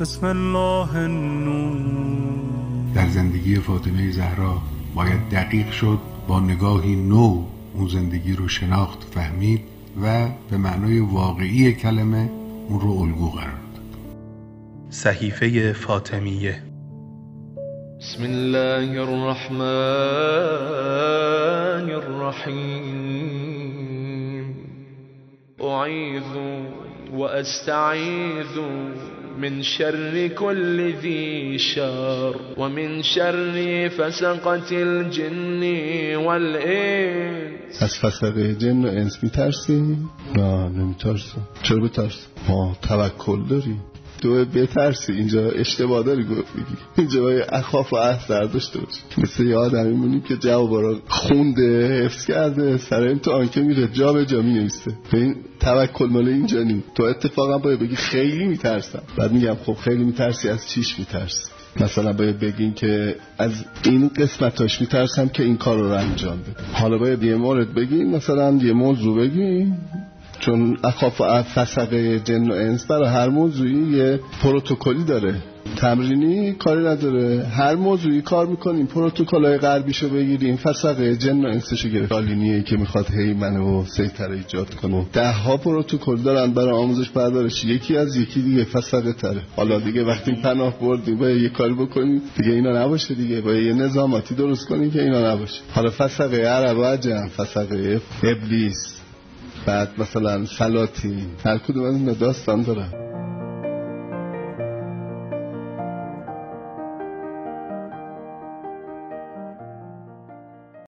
بسم الله النور. در زندگی فاطمه زهرا باید دقیق شد با نگاهی نو اون زندگی رو شناخت فهمید و به معنای واقعی کلمه اون رو الگو قرار داد. صحیفه فاطمیه. بسم الله الرحمن الرحیم. اعیذ و استعیذ من شر كل ذي شر ومن شر فسقة الجن والإنس از فسقه جن و انس میترسی؟ نه نمیترسم چرا بترسم؟ ما توکل داری تو بترسی. اینجا اشتباه داری گفت. بگی اینجا باید اخاف و احسر داشته باشی. مثل یه آدمی مونی که جواب را خونده حفظ کرده سر امتحان که میره جا به جا می‌نویسه. این توکل مال اینجا نیم تو اتفاقا باید بگی خیلی میترسم. بعد میگم خب خیلی میترسی از چیش میترسی؟ مثلا باید بگین که از این قسمتاش میترسم که این کار رو انجام بده. حالا باید یه مورد بگین مثلا یه موضوع بگین. چون اخاف و فسقه جن و انس برای هر موضوعی یه پروتکلی داره. تمرینی کاری نداره. هر موضوعی کار می‌کنیم پروتکل های غربیشو بگیریم فسقه جن و انسشو گرفت آلینیه که می‌خواد هی منو سیطر ایجاد کنه. ده ها پروتکل دارن برای آموزش پردارش یکی از یکی دیگه فسقه تره. حالا دیگه وقتی پناه بردیم باید یه کاری بکنیم. دیگه اینا نباشه دیگه. باید یه نظاماتی درست کنیم که اینا نباشه. حالا فسقه عرب و عجم فسقه ابلیس. بعد مثلا سلاطین هر کدوم از اینا داستان داره